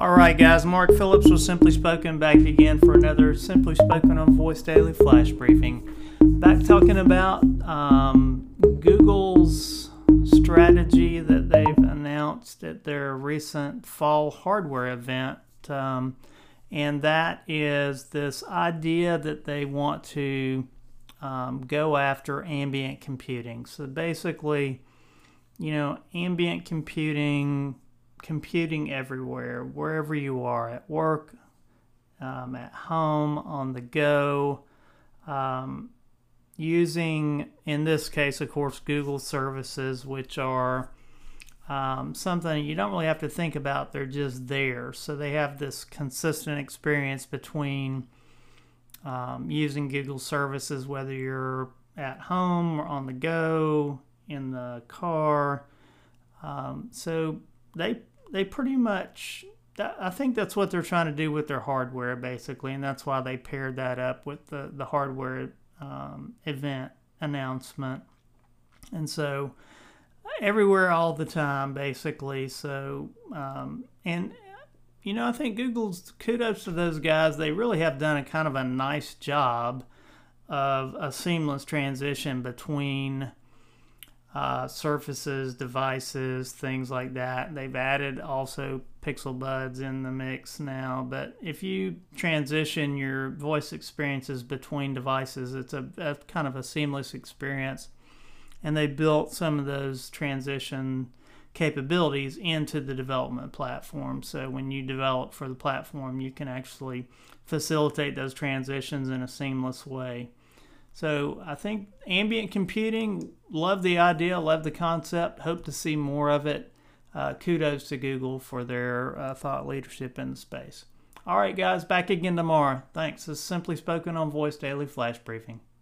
All right, guys. Mark Phillips with Simply Spoken back again for another Simply Spoken on Voice Daily Flash Briefing. Back talking about um, Google's strategy that they've announced at their recent fall hardware event. Um, and that is this idea that they want to um, go after ambient computing. So basically, you know, ambient computing computing everywhere, wherever you are, at work, um, at home, on the go, um, using, in this case, of course, Google services, which are um, something you don't really have to think about, they're just there. So they have this consistent experience between um, using Google services, whether you're at home or on the go, in the car. Um, so they they pretty much I think that's what they're trying to do with their hardware basically, and that's why they paired that up with the the hardware um, event announcement. And so everywhere all the time basically. So um, and you know I think Google's kudos to those guys. They really have done a kind of a nice job of a seamless transition between uh, surfaces, devices, things like that. They've added also Pixel Buds in the mix now. But if you transition your voice experiences between devices, it's a, a kind of a seamless experience. And they built some of those transition capabilities into the development platform. So when you develop for the platform, you can actually facilitate those transitions in a seamless way. So I think ambient computing, love the idea, love the concept, hope to see more of it. Uh, kudos to Google for their uh, thought leadership in the space. All right, guys, back again tomorrow. Thanks. This is Simply Spoken on Voice Daily Flash Briefing.